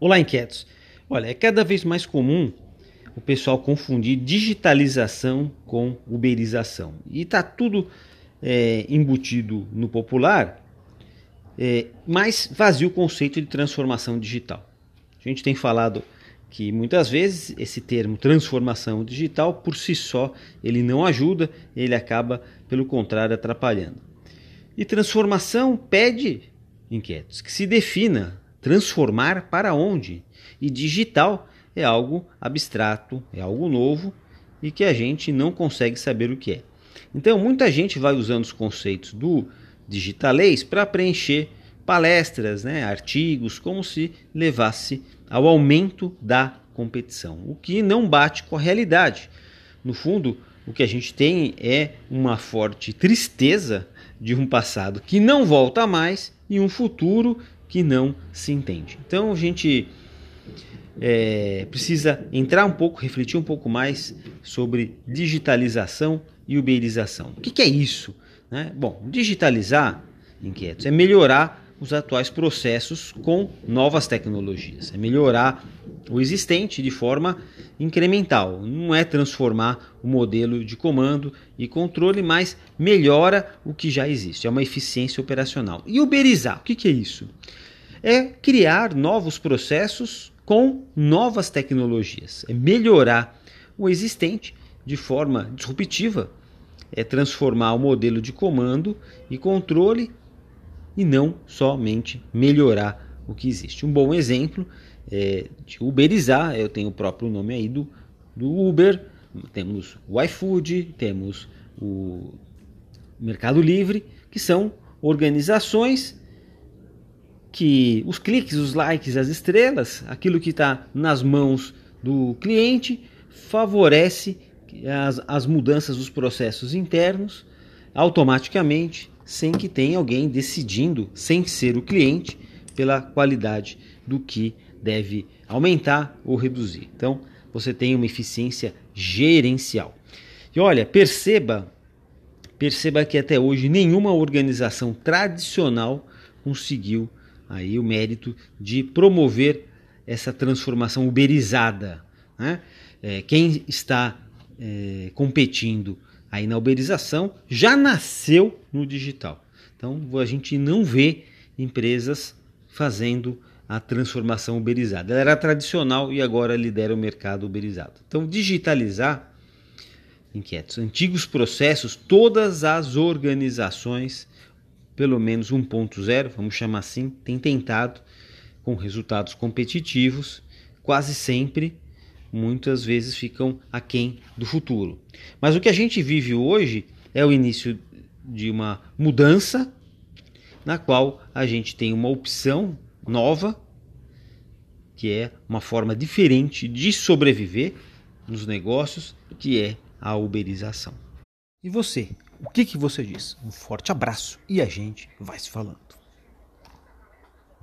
Olá, inquietos. Olha, é cada vez mais comum o pessoal confundir digitalização com uberização. E está tudo é, embutido no popular, é, mas vazio o conceito de transformação digital. A gente tem falado que muitas vezes esse termo transformação digital por si só ele não ajuda, ele acaba pelo contrário atrapalhando. E transformação pede inquietos que se defina transformar para onde? E digital é algo abstrato, é algo novo e que a gente não consegue saber o que é. Então, muita gente vai usando os conceitos do digitalês para preencher palestras, né, artigos, como se levasse ao aumento da competição, o que não bate com a realidade. No fundo, o que a gente tem é uma forte tristeza de um passado que não volta mais e um futuro que não se entende. Então a gente é, precisa entrar um pouco, refletir um pouco mais sobre digitalização e uberização. O que, que é isso? Né? Bom, digitalizar, inquietos, é melhorar os atuais processos com novas tecnologias, é melhorar o existente de forma incremental. Não é transformar o modelo de comando e controle, mas melhora o que já existe. É uma eficiência operacional. E uberizar, o que, é isso? É criar novos processos com novas tecnologias, é melhorar o existente de forma disruptiva, é transformar o modelo de comando e controle e não somente melhorar o que existe. Um bom exemplo é de uberizar, eu tenho o próprio nome aí do, do Uber, temos o iFood, temos o Mercado Livre, que são organizações que os cliques, os likes, as estrelas, aquilo que está nas mãos do cliente, favorece as, as mudanças dos processos internos automaticamente, sem que tenha alguém decidindo, sem ser o cliente, pela qualidade do que deve aumentar ou reduzir. Então, você tem uma eficiência gerencial. E olha, perceba, perceba que até hoje nenhuma organização tradicional conseguiu aí o mérito de promover essa transformação uberizada. Né? É, quem está é, competindo aí na uberização já nasceu no digital. Então a gente não vê empresas fazendo a transformação uberizada. Ela era tradicional e agora lidera o mercado uberizado. Então digitalizar inquietos, antigos processos, todas as organizações pelo menos 1.0, vamos chamar assim, tem tentado com resultados competitivos, quase sempre, muitas vezes ficam aquém do futuro. Mas o que a gente vive hoje é o início de uma mudança na qual a gente tem uma opção nova, que é uma forma diferente de sobreviver nos negócios, que é a uberização. E você, o que, que você diz? Um forte abraço e a gente vai se falando.